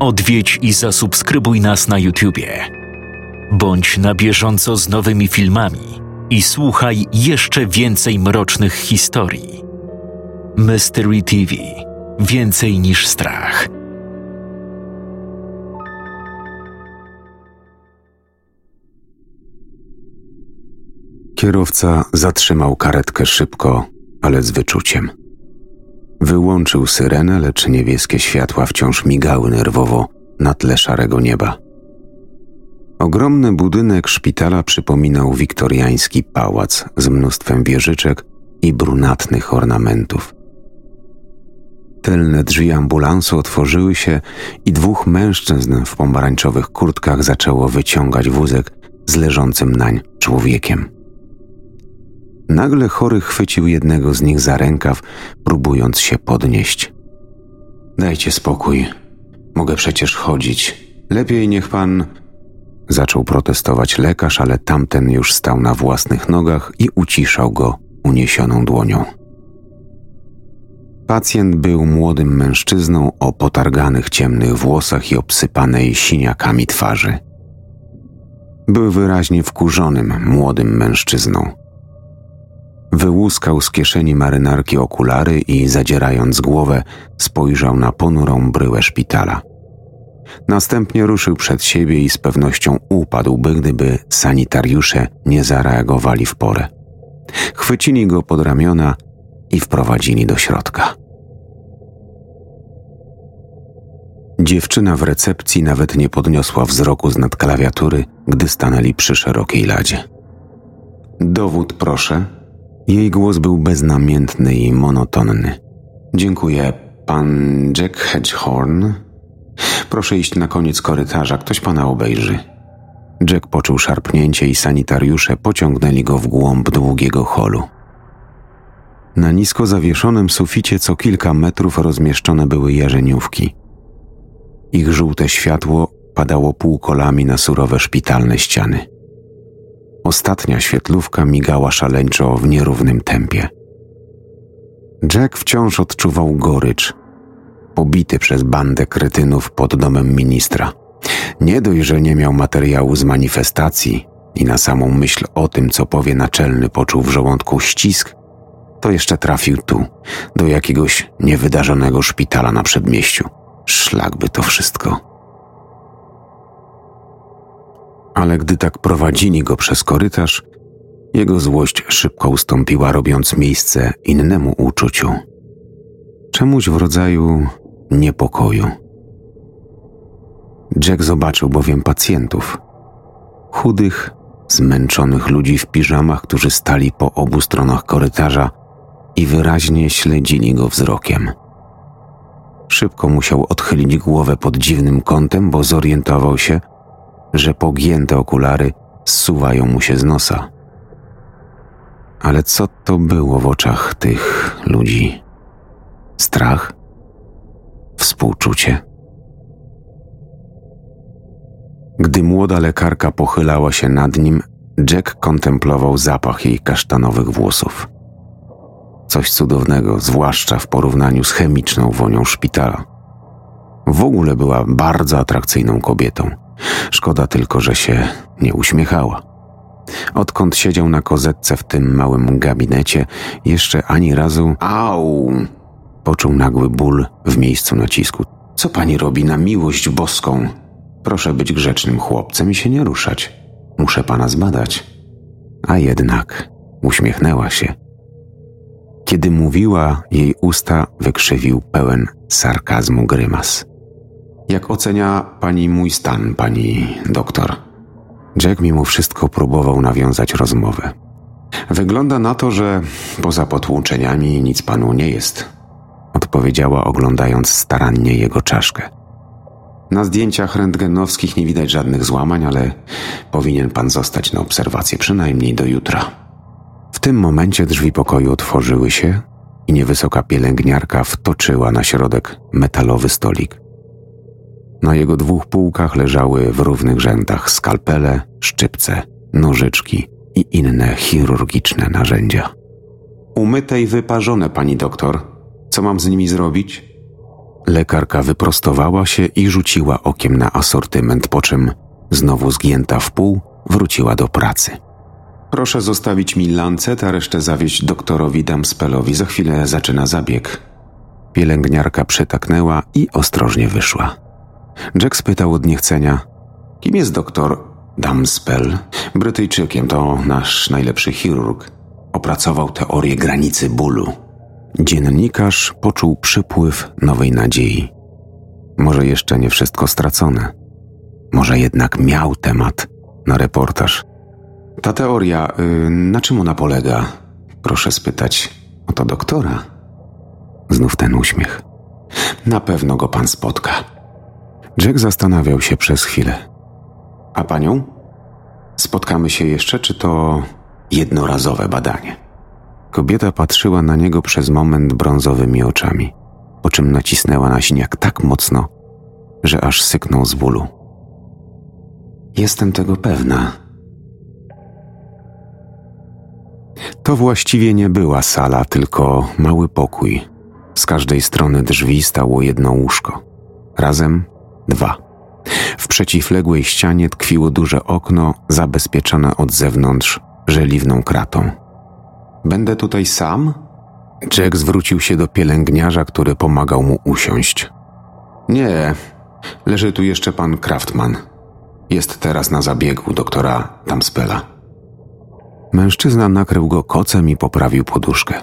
Odwiedź i zasubskrybuj nas na YouTubie. Bądź na bieżąco z nowymi filmami i słuchaj jeszcze więcej mrocznych historii. Mystery TV Więcej niż strach. Kierowca zatrzymał karetkę szybko, ale z wyczuciem. Wyłączył syrenę, lecz niebieskie światła wciąż migały nerwowo na tle szarego nieba. Ogromny budynek szpitala przypominał wiktoriański pałac z mnóstwem wieżyczek i brunatnych ornamentów. Tylne drzwi ambulansu otworzyły się i dwóch mężczyzn w pomarańczowych kurtkach zaczęło wyciągać wózek z leżącym nań człowiekiem. Nagle chory chwycił jednego z nich za rękaw, próbując się podnieść. Dajcie spokój. Mogę przecież chodzić. Lepiej niech pan. Zaczął protestować lekarz, ale tamten już stał na własnych nogach i uciszał go uniesioną dłonią. Pacjent był młodym mężczyzną o potarganych ciemnych włosach i obsypanej siniakami twarzy. Był wyraźnie wkurzonym młodym mężczyzną. Wyłuskał z kieszeni marynarki okulary i zadzierając głowę, spojrzał na ponurą bryłę szpitala. Następnie ruszył przed siebie i z pewnością upadłby, gdyby sanitariusze nie zareagowali w porę. Chwycili go pod ramiona i wprowadzili do środka. Dziewczyna w recepcji nawet nie podniosła wzroku z nad klawiatury, gdy stanęli przy szerokiej ladzie. Dowód, proszę. Jej głos był beznamiętny i monotonny. Dziękuję, pan Jack Hedgehorn. Proszę iść na koniec korytarza, ktoś pana obejrzy. Jack poczuł szarpnięcie i sanitariusze pociągnęli go w głąb długiego holu. Na nisko zawieszonym suficie co kilka metrów rozmieszczone były jarzeniówki. Ich żółte światło padało półkolami na surowe szpitalne ściany. Ostatnia świetlówka migała szaleńczo w nierównym tempie. Jack wciąż odczuwał gorycz, pobity przez bandę kretynów pod domem ministra. Nie dość, że nie miał materiału z manifestacji i na samą myśl o tym, co powie naczelny, poczuł w żołądku ścisk, to jeszcze trafił tu, do jakiegoś niewydarzonego szpitala na przedmieściu. Szlak by to wszystko. Ale gdy tak prowadzili go przez korytarz, jego złość szybko ustąpiła, robiąc miejsce innemu uczuciu. Czemuś w rodzaju niepokoju. Jack zobaczył bowiem pacjentów. Chudych, zmęczonych ludzi w piżamach, którzy stali po obu stronach korytarza i wyraźnie śledzili go wzrokiem. Szybko musiał odchylić głowę pod dziwnym kątem, bo zorientował się, że pogięte okulary zsuwają mu się z nosa. Ale co to było w oczach tych ludzi? Strach? Współczucie? Gdy młoda lekarka pochylała się nad nim, Jack kontemplował zapach jej kasztanowych włosów. Coś cudownego, zwłaszcza w porównaniu z chemiczną wonią szpitala. W ogóle była bardzo atrakcyjną kobietą. Szkoda tylko, że się nie uśmiechała. Odkąd siedział na kozetce w tym małym gabinecie, jeszcze ani razu au! Poczuł nagły ból w miejscu nacisku. Co pani robi na miłość boską? Proszę być grzecznym chłopcem i się nie ruszać. Muszę pana zbadać. A jednak uśmiechnęła się. Kiedy mówiła, jej usta wykrzywił pełen sarkazmu grymas. Jak ocenia pani mój stan, pani doktor? Jack mimo wszystko próbował nawiązać rozmowę. Wygląda na to, że poza potłuczeniami nic panu nie jest, odpowiedziała, oglądając starannie jego czaszkę. Na zdjęciach rentgenowskich nie widać żadnych złamań, ale powinien pan zostać na obserwację przynajmniej do jutra. W tym momencie drzwi pokoju otworzyły się i niewysoka pielęgniarka wtoczyła na środek metalowy stolik. Na jego dwóch półkach leżały w równych rzędach skalpele, szczypce, nożyczki i inne chirurgiczne narzędzia. Umyte i wyparzone, pani doktor. Co mam z nimi zrobić? lekarka wyprostowała się i rzuciła okiem na asortyment, po czym, znowu zgięta w pół, wróciła do pracy. Proszę zostawić mi lancet, a resztę zawieźć doktorowi Damspelowi. Za chwilę zaczyna zabieg. Pielęgniarka przytaknęła i ostrożnie wyszła. Jack spytał od niechcenia: Kim jest doktor Damspel? Brytyjczykiem, to nasz najlepszy chirurg. Opracował teorię granicy bólu. Dziennikarz poczuł przypływ nowej nadziei. Może jeszcze nie wszystko stracone. Może jednak miał temat na reportaż. Ta teoria, yy, na czym ona polega? Proszę spytać o to doktora. Znów ten uśmiech. Na pewno go pan spotka. Jack zastanawiał się przez chwilę. A panią? Spotkamy się jeszcze, czy to jednorazowe badanie? Kobieta patrzyła na niego przez moment brązowymi oczami, po czym nacisnęła na siniak tak mocno, że aż syknął z bólu. Jestem tego pewna. To właściwie nie była sala, tylko mały pokój. Z każdej strony drzwi stało jedno łóżko. Razem dwa. W przeciwległej ścianie tkwiło duże okno, zabezpieczone od zewnątrz żeliwną kratą. Będę tutaj sam? Jack zwrócił się do pielęgniarza, który pomagał mu usiąść. Nie, leży tu jeszcze pan Kraftman. Jest teraz na zabiegu doktora Tamspela. Mężczyzna nakrył go kocem i poprawił poduszkę.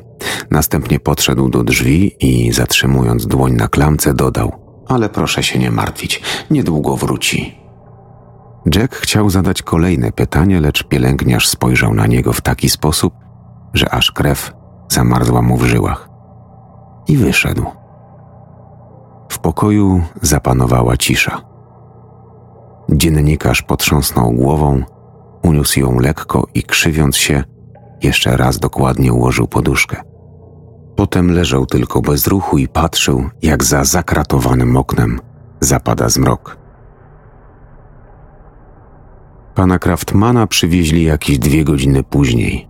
Następnie podszedł do drzwi i, zatrzymując dłoń na klamce, dodał: Ale proszę się nie martwić, niedługo wróci. Jack chciał zadać kolejne pytanie, lecz pielęgniarz spojrzał na niego w taki sposób, że aż krew zamarzła mu w żyłach. I wyszedł. W pokoju zapanowała cisza. Dziennikarz potrząsnął głową, uniósł ją lekko i krzywiąc się, jeszcze raz dokładnie ułożył poduszkę. Potem leżał tylko bez ruchu i patrzył, jak za zakratowanym oknem zapada zmrok. Pana Kraftmana przywieźli jakieś dwie godziny później.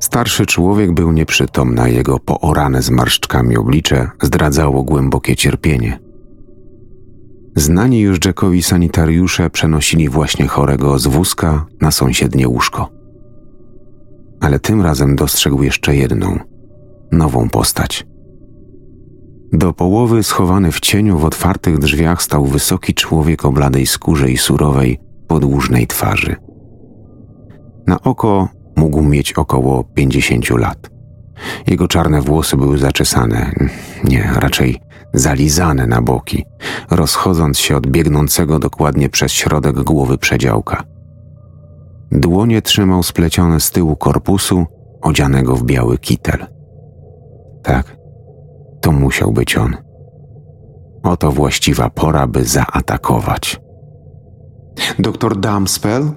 Starszy człowiek był nieprzytomny, a jego poorane zmarszczkami oblicze zdradzało głębokie cierpienie. Znani już Jackowi sanitariusze przenosili właśnie chorego z wózka na sąsiednie łóżko. Ale tym razem dostrzegł jeszcze jedną, nową postać. Do połowy schowany w cieniu w otwartych drzwiach stał wysoki człowiek o bladej skórze i surowej, podłużnej twarzy. Na oko mógł mieć około pięćdziesięciu lat. Jego czarne włosy były zaczesane, nie, raczej zalizane na boki, rozchodząc się od biegnącego dokładnie przez środek głowy przedziałka. Dłonie trzymał splecione z tyłu korpusu, odzianego w biały kitel. Tak, to musiał być on. Oto właściwa pora, by zaatakować. Doktor Damspell?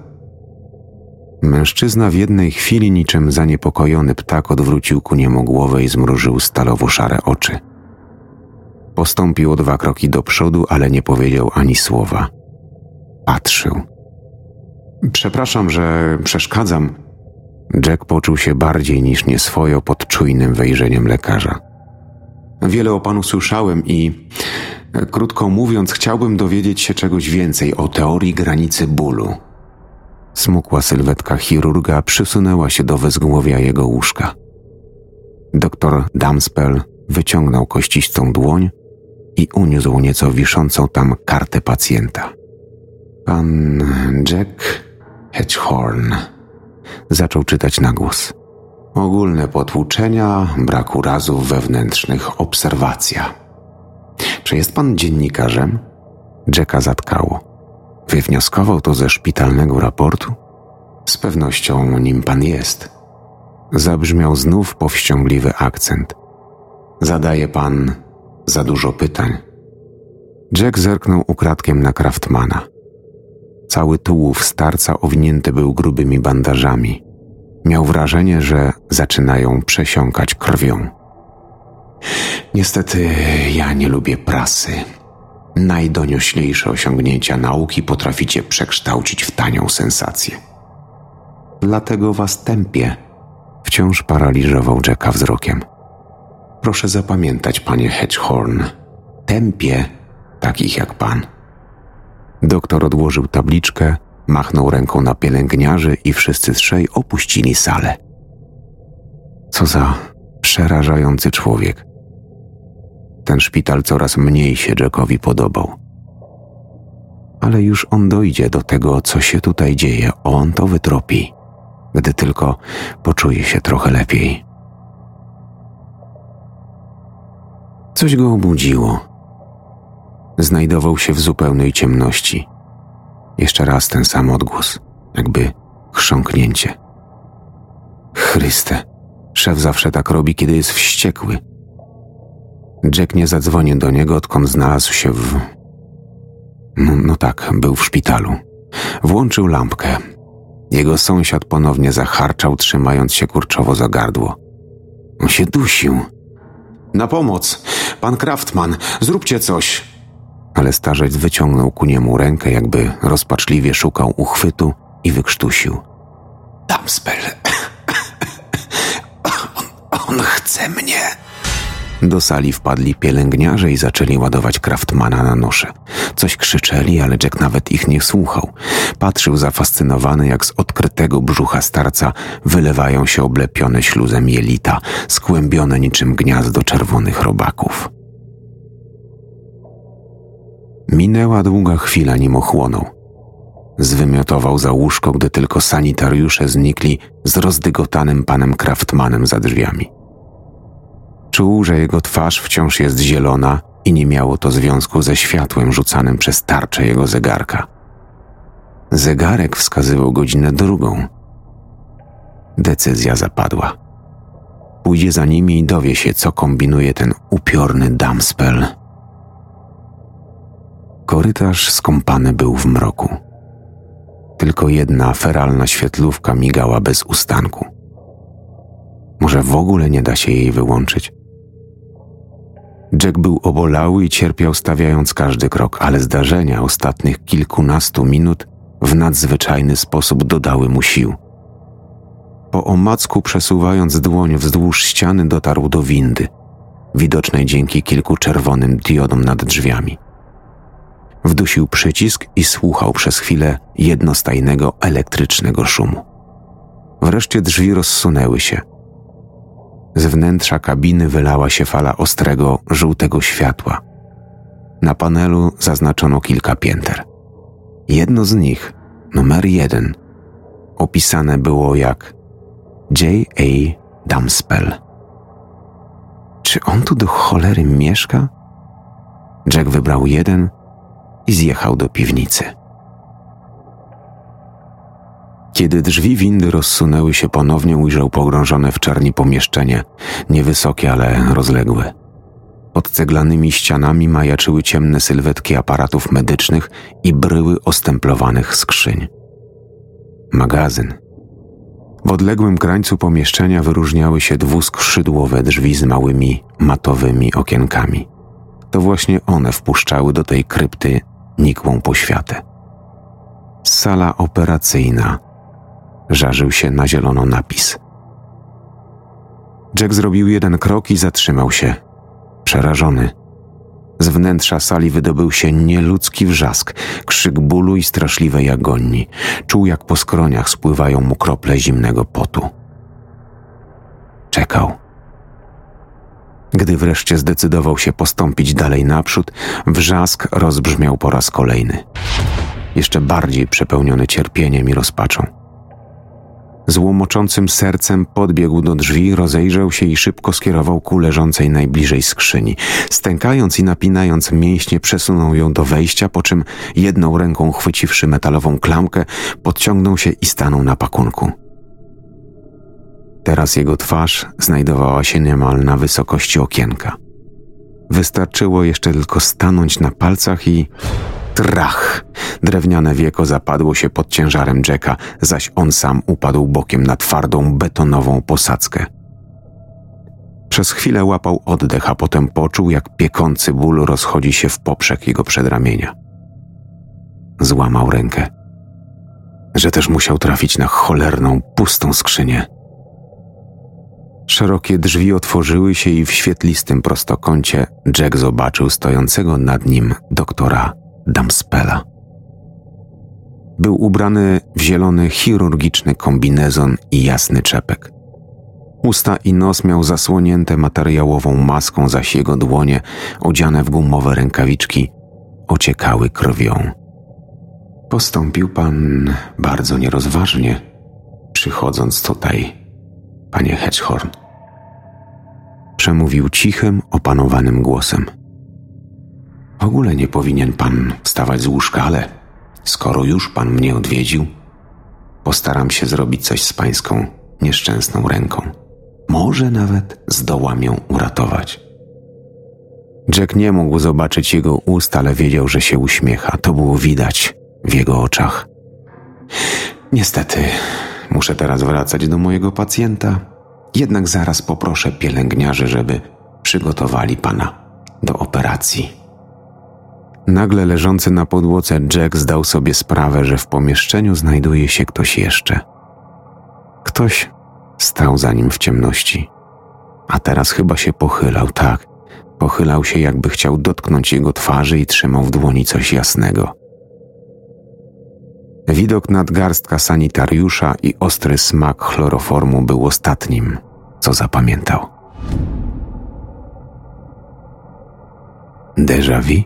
Mężczyzna w jednej chwili niczym zaniepokojony ptak odwrócił ku niemu głowę i zmrużył stalowo-szare oczy. Postąpił o dwa kroki do przodu, ale nie powiedział ani słowa. Patrzył. Przepraszam, że przeszkadzam. Jack poczuł się bardziej niż nieswojo pod czujnym wejrzeniem lekarza. Wiele o panu słyszałem i, krótko mówiąc, chciałbym dowiedzieć się czegoś więcej o teorii granicy bólu. Smukła sylwetka chirurga przysunęła się do wezgłowia jego łóżka. Doktor Damspel wyciągnął kościstą dłoń i uniósł nieco wiszącą tam kartę pacjenta. Pan Jack Hedgehorn zaczął czytać na głos. Ogólne potłuczenia, brak urazów wewnętrznych, obserwacja. Czy jest pan dziennikarzem? Jacka zatkało. Wywnioskował to ze szpitalnego raportu? Z pewnością nim pan jest. Zabrzmiał znów powściągliwy akcent. Zadaje pan za dużo pytań. Jack zerknął ukradkiem na Kraftmana. Cały tułów starca owinięty był grubymi bandażami. Miał wrażenie, że zaczynają przesiąkać krwią. Niestety ja nie lubię prasy. Najdonioślejsze osiągnięcia nauki potraficie przekształcić w tanią sensację. Dlatego was tępię. Wciąż paraliżował Jacka wzrokiem. Proszę zapamiętać, panie Hedgehorn, tępie takich jak pan. Doktor odłożył tabliczkę, machnął ręką na pielęgniarzy i wszyscy trzej opuścili salę. Co za przerażający człowiek. Ten szpital coraz mniej się Jackowi podobał. Ale już on dojdzie do tego, co się tutaj dzieje, on to wytropi, gdy tylko poczuje się trochę lepiej. Coś go obudziło. Znajdował się w zupełnej ciemności. Jeszcze raz ten sam odgłos, jakby chrząknięcie. Chryste, szef zawsze tak robi, kiedy jest wściekły. Jack nie zadzwonił do niego, odkąd znalazł się w. No, no tak, był w szpitalu. Włączył lampkę. Jego sąsiad ponownie zacharczał, trzymając się kurczowo za gardło. On się dusił. Na pomoc! Pan Kraftman, zróbcie coś! Ale starzec wyciągnął ku niemu rękę, jakby rozpaczliwie szukał uchwytu i wykrztusił. Damspel. On, on chce mnie. Do sali wpadli pielęgniarze i zaczęli ładować Kraftmana na nosze. Coś krzyczeli, ale Jack nawet ich nie słuchał. Patrzył zafascynowany, jak z odkrytego brzucha starca wylewają się oblepione śluzem jelita, skłębione niczym gniazdo czerwonych robaków. Minęła długa chwila, nim ochłonął. Zwymiotował za łóżko, gdy tylko sanitariusze znikli z rozdygotanym panem Kraftmanem za drzwiami. Czuł, że jego twarz wciąż jest zielona i nie miało to związku ze światłem rzucanym przez tarczę jego zegarka. Zegarek wskazywał godzinę drugą. Decyzja zapadła. Pójdzie za nimi i dowie się, co kombinuje ten upiorny damspel. Korytarz skąpany był w mroku. Tylko jedna feralna świetlówka migała bez ustanku. Może w ogóle nie da się jej wyłączyć? Jack był obolały i cierpiał stawiając każdy krok, ale zdarzenia ostatnich kilkunastu minut w nadzwyczajny sposób dodały mu sił. Po omacku przesuwając dłoń wzdłuż ściany dotarł do windy, widocznej dzięki kilku czerwonym diodom nad drzwiami. Wdusił przycisk i słuchał przez chwilę jednostajnego elektrycznego szumu. Wreszcie drzwi rozsunęły się – z wnętrza kabiny wylała się fala ostrego, żółtego światła. Na panelu zaznaczono kilka pięter. Jedno z nich, numer jeden, opisane było jak J.A. Damspell. Czy on tu do cholery mieszka? Jack wybrał jeden i zjechał do piwnicy. Kiedy drzwi windy rozsunęły się ponownie, ujrzał pogrążone w czarni pomieszczenie, niewysokie, ale rozległe. Pod ceglanymi ścianami majaczyły ciemne sylwetki aparatów medycznych i bryły ostemplowanych skrzyń. Magazyn. W odległym krańcu pomieszczenia wyróżniały się dwuskrzydłowe drzwi z małymi, matowymi okienkami. To właśnie one wpuszczały do tej krypty nikłą poświatę. Sala operacyjna – żarzył się na zielono napis. Jack zrobił jeden krok i zatrzymał się, przerażony. Z wnętrza sali wydobył się nieludzki wrzask, krzyk bólu i straszliwej agonii. Czuł, jak po skroniach spływają mu krople zimnego potu. Czekał. Gdy wreszcie zdecydował się postąpić dalej naprzód, wrzask rozbrzmiał po raz kolejny. Jeszcze bardziej przepełniony cierpieniem i rozpaczą. Z łomoczącym sercem podbiegł do drzwi, rozejrzał się i szybko skierował ku leżącej najbliżej skrzyni. Stękając i napinając mięśnie, przesunął ją do wejścia, po czym jedną ręką chwyciwszy metalową klamkę, podciągnął się i stanął na pakunku. Teraz jego twarz znajdowała się niemal na wysokości okienka. Wystarczyło jeszcze tylko stanąć na palcach i Trach! Drewniane wieko zapadło się pod ciężarem Jacka, zaś on sam upadł bokiem na twardą, betonową posadzkę. Przez chwilę łapał oddech, a potem poczuł, jak piekący ból rozchodzi się w poprzek jego przedramienia. Złamał rękę. Że też musiał trafić na cholerną, pustą skrzynię. Szerokie drzwi otworzyły się i w świetlistym prostokącie Jack zobaczył stojącego nad nim doktora Damspela. Był ubrany w zielony chirurgiczny kombinezon i jasny czepek. Usta i nos miał zasłonięte materiałową maską, zaś jego dłonie, odziane w gumowe rękawiczki, ociekały krwią. Postąpił pan bardzo nierozważnie, przychodząc tutaj, panie Hedgehorn. Przemówił cichym, opanowanym głosem. W ogóle nie powinien pan wstawać z łóżka, ale skoro już pan mnie odwiedził, postaram się zrobić coś z pańską nieszczęsną ręką. Może nawet zdołam ją uratować. Jack nie mógł zobaczyć jego ust, ale wiedział, że się uśmiecha. To było widać w jego oczach. Niestety, muszę teraz wracać do mojego pacjenta. Jednak zaraz poproszę pielęgniarzy, żeby przygotowali pana do operacji. Nagle leżący na podłodze Jack zdał sobie sprawę, że w pomieszczeniu znajduje się ktoś jeszcze. Ktoś stał za nim w ciemności, a teraz chyba się pochylał, tak. Pochylał się, jakby chciał dotknąć jego twarzy i trzymał w dłoni coś jasnego. Widok nadgarstka sanitariusza i ostry smak chloroformu był ostatnim, co zapamiętał. Déjà vu?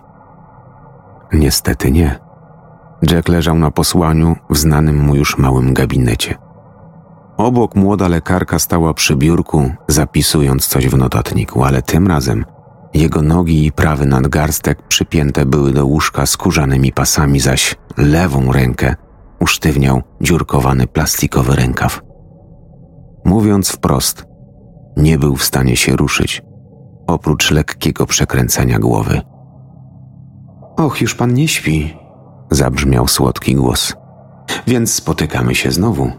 Niestety nie. Jack leżał na posłaniu w znanym mu już małym gabinecie. Obok młoda lekarka stała przy biurku, zapisując coś w notatniku, ale tym razem jego nogi i prawy nadgarstek przypięte były do łóżka skórzanymi pasami, zaś lewą rękę usztywniał dziurkowany plastikowy rękaw. Mówiąc wprost, nie był w stanie się ruszyć, oprócz lekkiego przekręcenia głowy. Och, już pan nie śpi, zabrzmiał słodki głos. Więc spotykamy się znowu.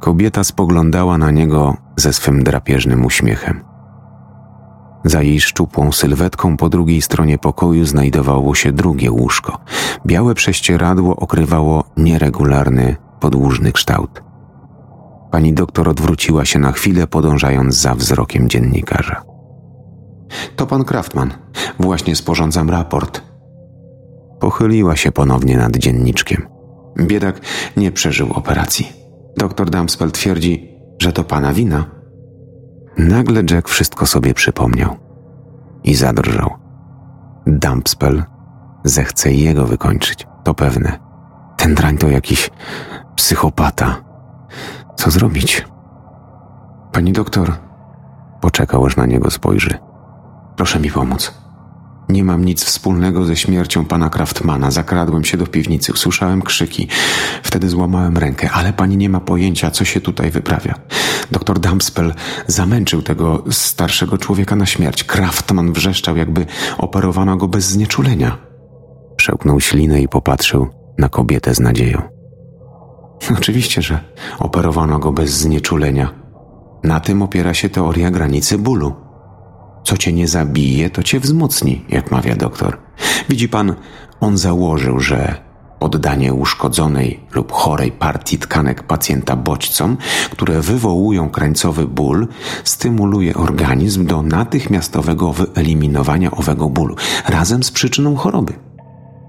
Kobieta spoglądała na niego ze swym drapieżnym uśmiechem. Za jej szczupłą sylwetką po drugiej stronie pokoju znajdowało się drugie łóżko. Białe prześcieradło okrywało nieregularny, podłużny kształt. Pani doktor odwróciła się na chwilę, podążając za wzrokiem dziennikarza. To pan Kraftman. Właśnie sporządzam raport. Pochyliła się ponownie nad dzienniczkiem. Biedak nie przeżył operacji. Doktor Damspel twierdzi, że to pana wina. Nagle Jack wszystko sobie przypomniał i zadrżał. Dumpspell zechce jego wykończyć, to pewne. Ten drań to jakiś psychopata. Co zrobić? Pani doktor, poczekał, aż na niego spojrzy. Proszę mi pomóc. Nie mam nic wspólnego ze śmiercią pana Kraftmana. Zakradłem się do piwnicy, usłyszałem krzyki. Wtedy złamałem rękę, ale pani nie ma pojęcia, co się tutaj wyprawia. Doktor Dumpspell zamęczył tego starszego człowieka na śmierć. Kraftman wrzeszczał, jakby operowano go bez znieczulenia. Przełknął ślinę i popatrzył na kobietę z nadzieją. Oczywiście, że operowano go bez znieczulenia. Na tym opiera się teoria granicy bólu. Co cię nie zabije, to cię wzmocni, jak mawia doktor. Widzi pan, on założył, że oddanie uszkodzonej lub chorej partii tkanek pacjenta bodźcom, które wywołują krańcowy ból, stymuluje organizm do natychmiastowego wyeliminowania owego bólu razem z przyczyną choroby.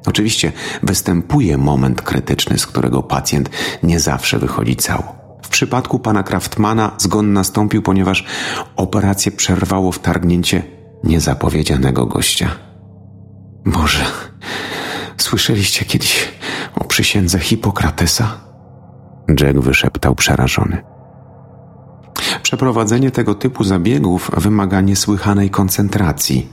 Oczywiście występuje moment krytyczny, z którego pacjent nie zawsze wychodzi cało. W przypadku pana Kraftmana zgon nastąpił, ponieważ operację przerwało wtargnięcie niezapowiedzianego gościa. Boże, słyszeliście kiedyś o przysiędze Hipokratesa? Jack wyszeptał przerażony. Przeprowadzenie tego typu zabiegów wymaga niesłychanej koncentracji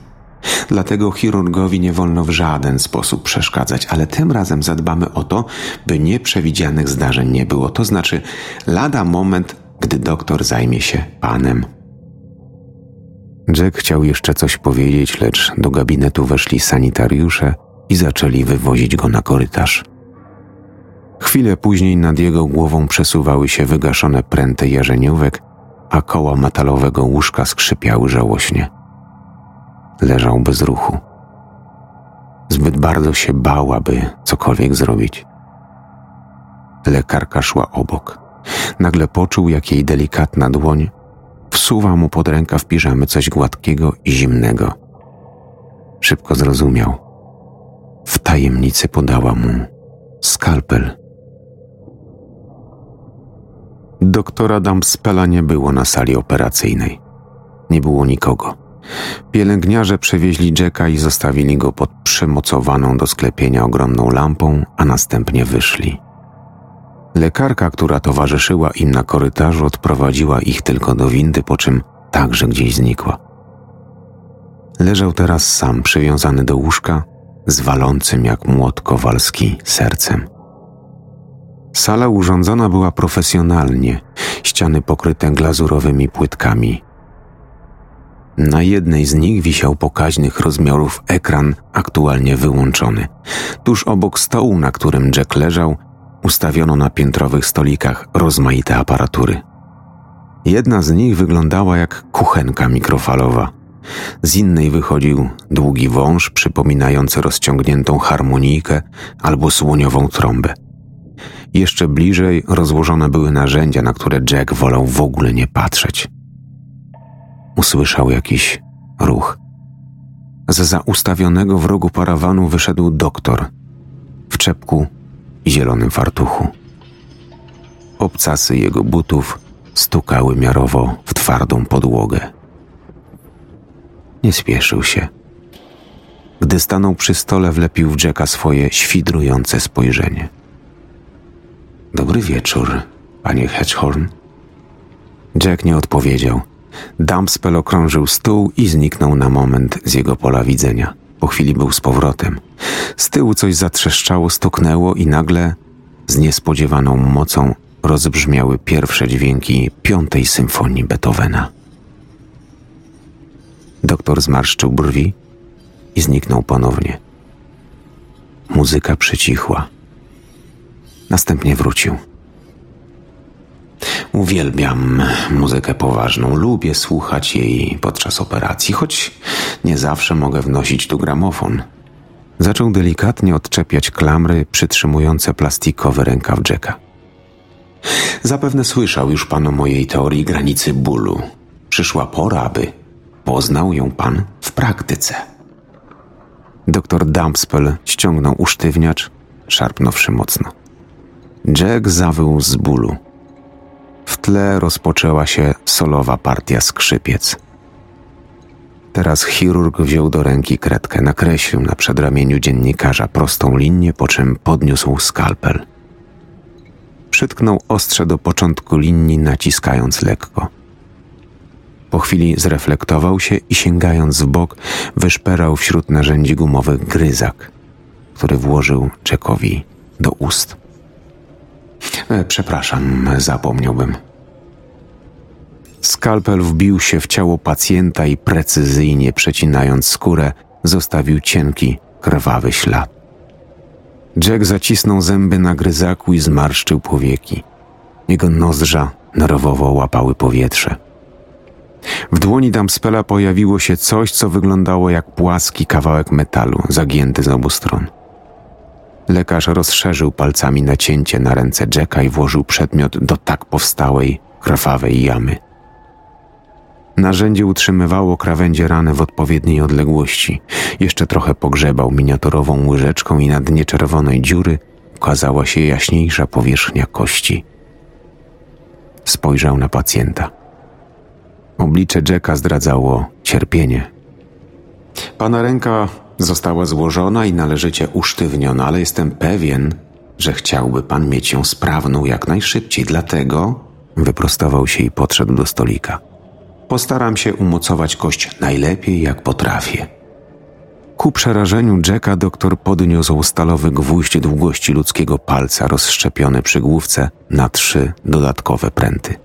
Dlatego chirurgowi nie wolno w żaden sposób przeszkadzać, ale tym razem zadbamy o to, by nieprzewidzianych zdarzeń nie było. To znaczy, lada moment, gdy doktor zajmie się panem. Jack chciał jeszcze coś powiedzieć, lecz do gabinetu weszli sanitariusze i zaczęli wywozić go na korytarz. Chwilę później nad jego głową przesuwały się wygaszone pręty jarzeniówek, a koła metalowego łóżka skrzypiały żałośnie leżał bez ruchu. Zbyt bardzo się bał, aby cokolwiek zrobić. Lekarka szła obok. Nagle poczuł, jak jej delikatna dłoń wsuwa mu pod rękaw piżamy coś gładkiego i zimnego. Szybko zrozumiał. W tajemnicy podała mu skalpel. Doktora Damspela nie było na sali operacyjnej. Nie było nikogo. Pielęgniarze przewieźli Jacka i zostawili go pod przymocowaną do sklepienia ogromną lampą, a następnie wyszli. Lekarka, która towarzyszyła im na korytarzu, odprowadziła ich tylko do windy, po czym także gdzieś znikła. Leżał teraz sam, przywiązany do łóżka, z walącym jak młot kowalski sercem. Sala urządzona była profesjonalnie, ściany pokryte glazurowymi płytkami. Na jednej z nich wisiał pokaźnych rozmiarów ekran, aktualnie wyłączony. Tuż obok stołu, na którym Jack leżał, ustawiono na piętrowych stolikach rozmaite aparatury. Jedna z nich wyglądała jak kuchenka mikrofalowa. Z innej wychodził długi wąż przypominający rozciągniętą harmonijkę albo słoniową trąbę. Jeszcze bliżej rozłożone były narzędzia, na które Jack wolał w ogóle nie patrzeć. Usłyszał jakiś ruch. Z za ustawionego w rogu parawanu wyszedł doktor w czepku i zielonym fartuchu. Obcasy jego butów stukały miarowo w twardą podłogę. Nie spieszył się. Gdy stanął przy stole, wlepił w Jacka swoje świdrujące spojrzenie. Dobry wieczór, panie Hedgehorn. Jack nie odpowiedział. Dumpspell okrążył stół i zniknął na moment z jego pola widzenia. Po chwili był z powrotem. Z tyłu coś zatrzeszczało, stuknęło i nagle, z niespodziewaną mocą, rozbrzmiały pierwsze dźwięki piątej symfonii Beethovena. Doktor zmarszczył brwi i zniknął ponownie. Muzyka przycichła. Następnie wrócił. Uwielbiam muzykę poważną, lubię słuchać jej podczas operacji, choć nie zawsze mogę wnosić tu gramofon. Zaczął delikatnie odczepiać klamry przytrzymujące plastikowy rękaw Jacka. Zapewne słyszał już pan o mojej teorii granicy bólu. Przyszła pora, aby poznał ją pan w praktyce. Doktor Dumpspell ściągnął usztywniacz, szarpnąwszy mocno. Jack zawył z bólu. W tle rozpoczęła się solowa partia skrzypiec. Teraz chirurg wziął do ręki kredkę, nakreślił na przedramieniu dziennikarza prostą linię, po czym podniósł skalpel. Przytknął ostrze do początku linii, naciskając lekko. Po chwili zreflektował się i sięgając w bok, wyszperał wśród narzędzi gumowych gryzak, który włożył Jackowi do ust. E, przepraszam, zapomniałbym. Skalpel wbił się w ciało pacjenta i precyzyjnie przecinając skórę, zostawił cienki, krwawy ślad. Jack zacisnął zęby na gryzaku i zmarszczył powieki. Jego nozdrza nerwowo łapały powietrze. W dłoni Damspela pojawiło się coś, co wyglądało jak płaski kawałek metalu, zagięty z obu stron. Lekarz rozszerzył palcami nacięcie na ręce Jacka i włożył przedmiot do tak powstałej, krwawej jamy. Narzędzie utrzymywało krawędzie rany w odpowiedniej odległości. Jeszcze trochę pogrzebał miniaturową łyżeczką i na dnie czerwonej dziury ukazała się jaśniejsza powierzchnia kości. Spojrzał na pacjenta. Oblicze Jacka zdradzało cierpienie. Pana ręka została złożona i należycie usztywniona, ale jestem pewien, że chciałby pan mieć ją sprawną jak najszybciej, dlatego wyprostował się i podszedł do stolika. Postaram się umocować kość najlepiej, jak potrafię. Ku przerażeniu Jacka doktor podniósł stalowy gwóźdź długości ludzkiego palca rozszczepiony przy główce na trzy dodatkowe pręty.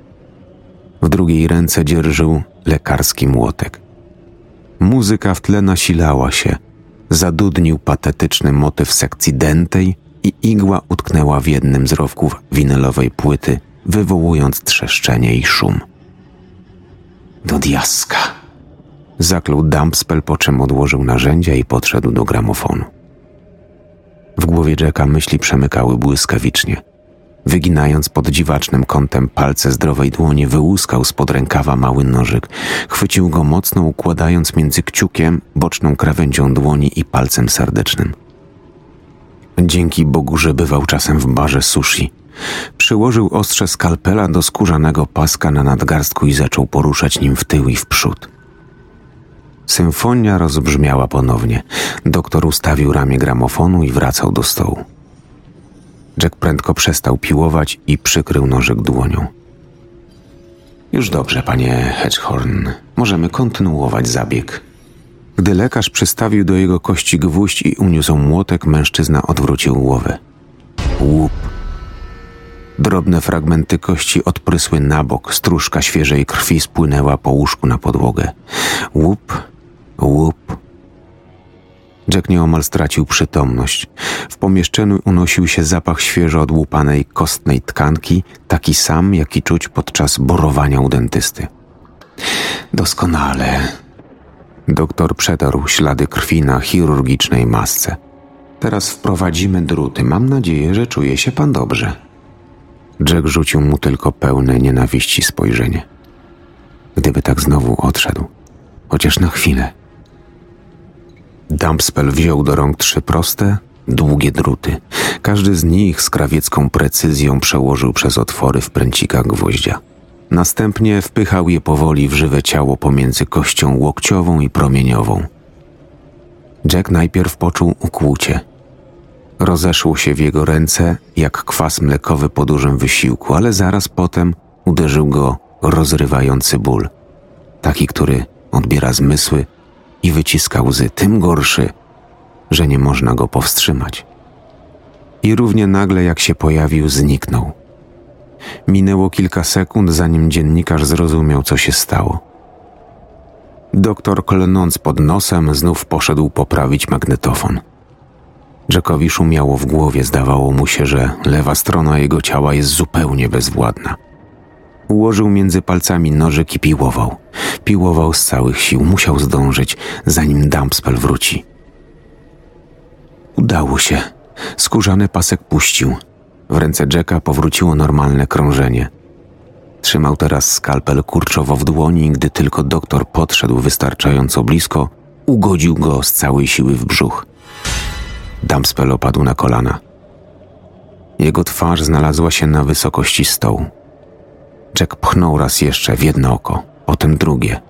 W drugiej ręce dzierżył lekarski młotek. Muzyka w tle nasilała się. Zadudnił patetyczny motyw sekcji dętej i igła utknęła w jednym z rowków winylowej płyty, wywołując trzeszczenie i szum. Do diaska! Zaklął Dumpspell, po czym odłożył narzędzia i podszedł do gramofonu. W głowie Jacka myśli przemykały błyskawicznie – Wyginając pod dziwacznym kątem palce zdrowej dłoni, wyłuskał spod rękawa mały nożyk. Chwycił go mocno, układając między kciukiem, boczną krawędzią dłoni i palcem serdecznym. Dzięki Bogu, że bywał czasem w barze sushi. Przyłożył ostrze skalpela do skórzanego paska na nadgarstku i zaczął poruszać nim w tył i w przód. Symfonia rozbrzmiała ponownie. Doktor ustawił ramię gramofonu i wracał do stołu. Jack prędko przestał piłować i przykrył nożyk dłonią. Już dobrze, panie Hedgehorn. Możemy kontynuować zabieg. Gdy lekarz przystawił do jego kości gwóźdź i uniósł młotek, mężczyzna odwrócił głowę. Łup. Drobne fragmenty kości odprysły na bok, stróżka świeżej krwi spłynęła po łóżku na podłogę. Łup, łup, Jack nieomal stracił przytomność. W pomieszczeniu unosił się zapach świeżo odłupanej kostnej tkanki, taki sam, jaki czuć podczas borowania u dentysty. Doskonale. Doktor przetarł ślady krwi na chirurgicznej masce. Teraz wprowadzimy druty. Mam nadzieję, że czuje się pan dobrze. Jack rzucił mu tylko pełne nienawiści spojrzenie. Gdyby tak znowu odszedł, chociaż na chwilę. Dumpspell wziął do rąk trzy proste, długie druty. Każdy z nich z krawiecką precyzją przełożył przez otwory w pręcikach gwoździa. Następnie wpychał je powoli w żywe ciało pomiędzy kością łokciową i promieniową. Jack najpierw poczuł ukłucie. Rozeszło się w jego ręce jak kwas mlekowy po dużym wysiłku, ale zaraz potem uderzył go rozrywający ból. Taki, który odbiera zmysły i wyciska łzy, tym gorszy, że nie można go powstrzymać. I równie nagle, jak się pojawił, zniknął. Minęło kilka sekund, zanim dziennikarz zrozumiał, co się stało. Doktor, klnąc pod nosem, znów poszedł poprawić magnetofon. Jackowi szumiało w głowie, zdawało mu się, że lewa strona jego ciała jest zupełnie bezwładna. Ułożył między palcami nożyk i piłował. Piłował z całych sił, musiał zdążyć, zanim Dumpspell wróci. Udało się. Skórzany pasek puścił. W ręce Jacka powróciło normalne krążenie. Trzymał teraz skalpel kurczowo w dłoni gdy tylko doktor podszedł wystarczająco blisko, ugodził go z całej siły w brzuch. Dumpspell opadł na kolana. Jego twarz znalazła się na wysokości stołu. Jack pchnął raz jeszcze w jedno oko, potem drugie.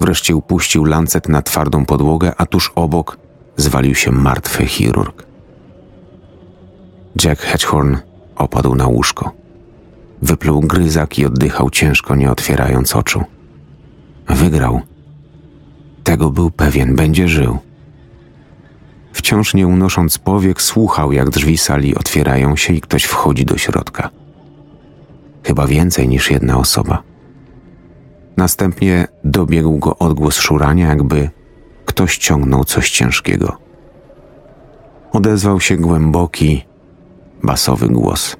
Wreszcie upuścił lancet na twardą podłogę, a tuż obok zwalił się martwy chirurg. Jack Hedgehorn opadł na łóżko. Wypluł gryzak i oddychał ciężko, nie otwierając oczu. Wygrał. Tego był pewien, będzie żył. Wciąż nie unosząc powiek, słuchał, jak drzwi sali otwierają się i ktoś wchodzi do środka chyba więcej niż jedna osoba. Następnie dobiegł go odgłos szurania, jakby ktoś ciągnął coś ciężkiego. Odezwał się głęboki, basowy głos.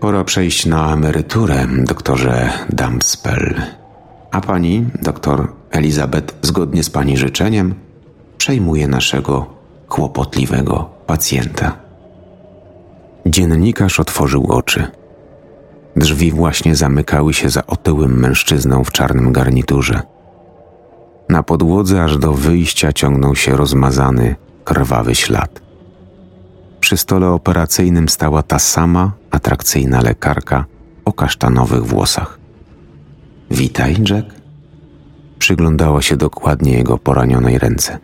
Pora przejść na emeryturę, doktorze Dumpspell. A pani, doktor Elizabeth, zgodnie z pani życzeniem, przejmuje naszego kłopotliwego pacjenta. Dziennikarz otworzył oczy. Drzwi właśnie zamykały się za otyłym mężczyzną w czarnym garniturze. Na podłodze aż do wyjścia ciągnął się rozmazany, krwawy ślad. Przy stole operacyjnym stała ta sama atrakcyjna lekarka o kasztanowych włosach. Witaj, Jack. Przyglądała się dokładnie jego poranionej ręce.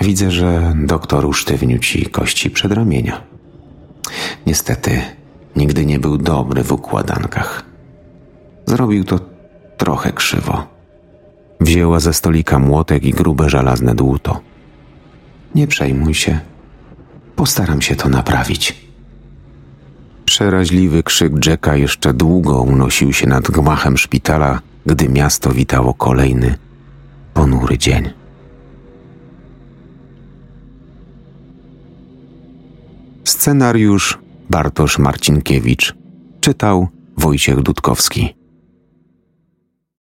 Widzę, że doktor usztywnił ci kości przedramienia. Niestety, Nigdy nie był dobry w układankach. Zrobił to trochę krzywo. Wzięła ze stolika młotek i grube żelazne dłuto. Nie przejmuj się. Postaram się to naprawić. Przeraźliwy krzyk Jacka jeszcze długo unosił się nad gmachem szpitala, gdy miasto witało kolejny, ponury dzień. Scenariusz Bartosz Marcinkiewicz. Czytał Wojciech Dudkowski.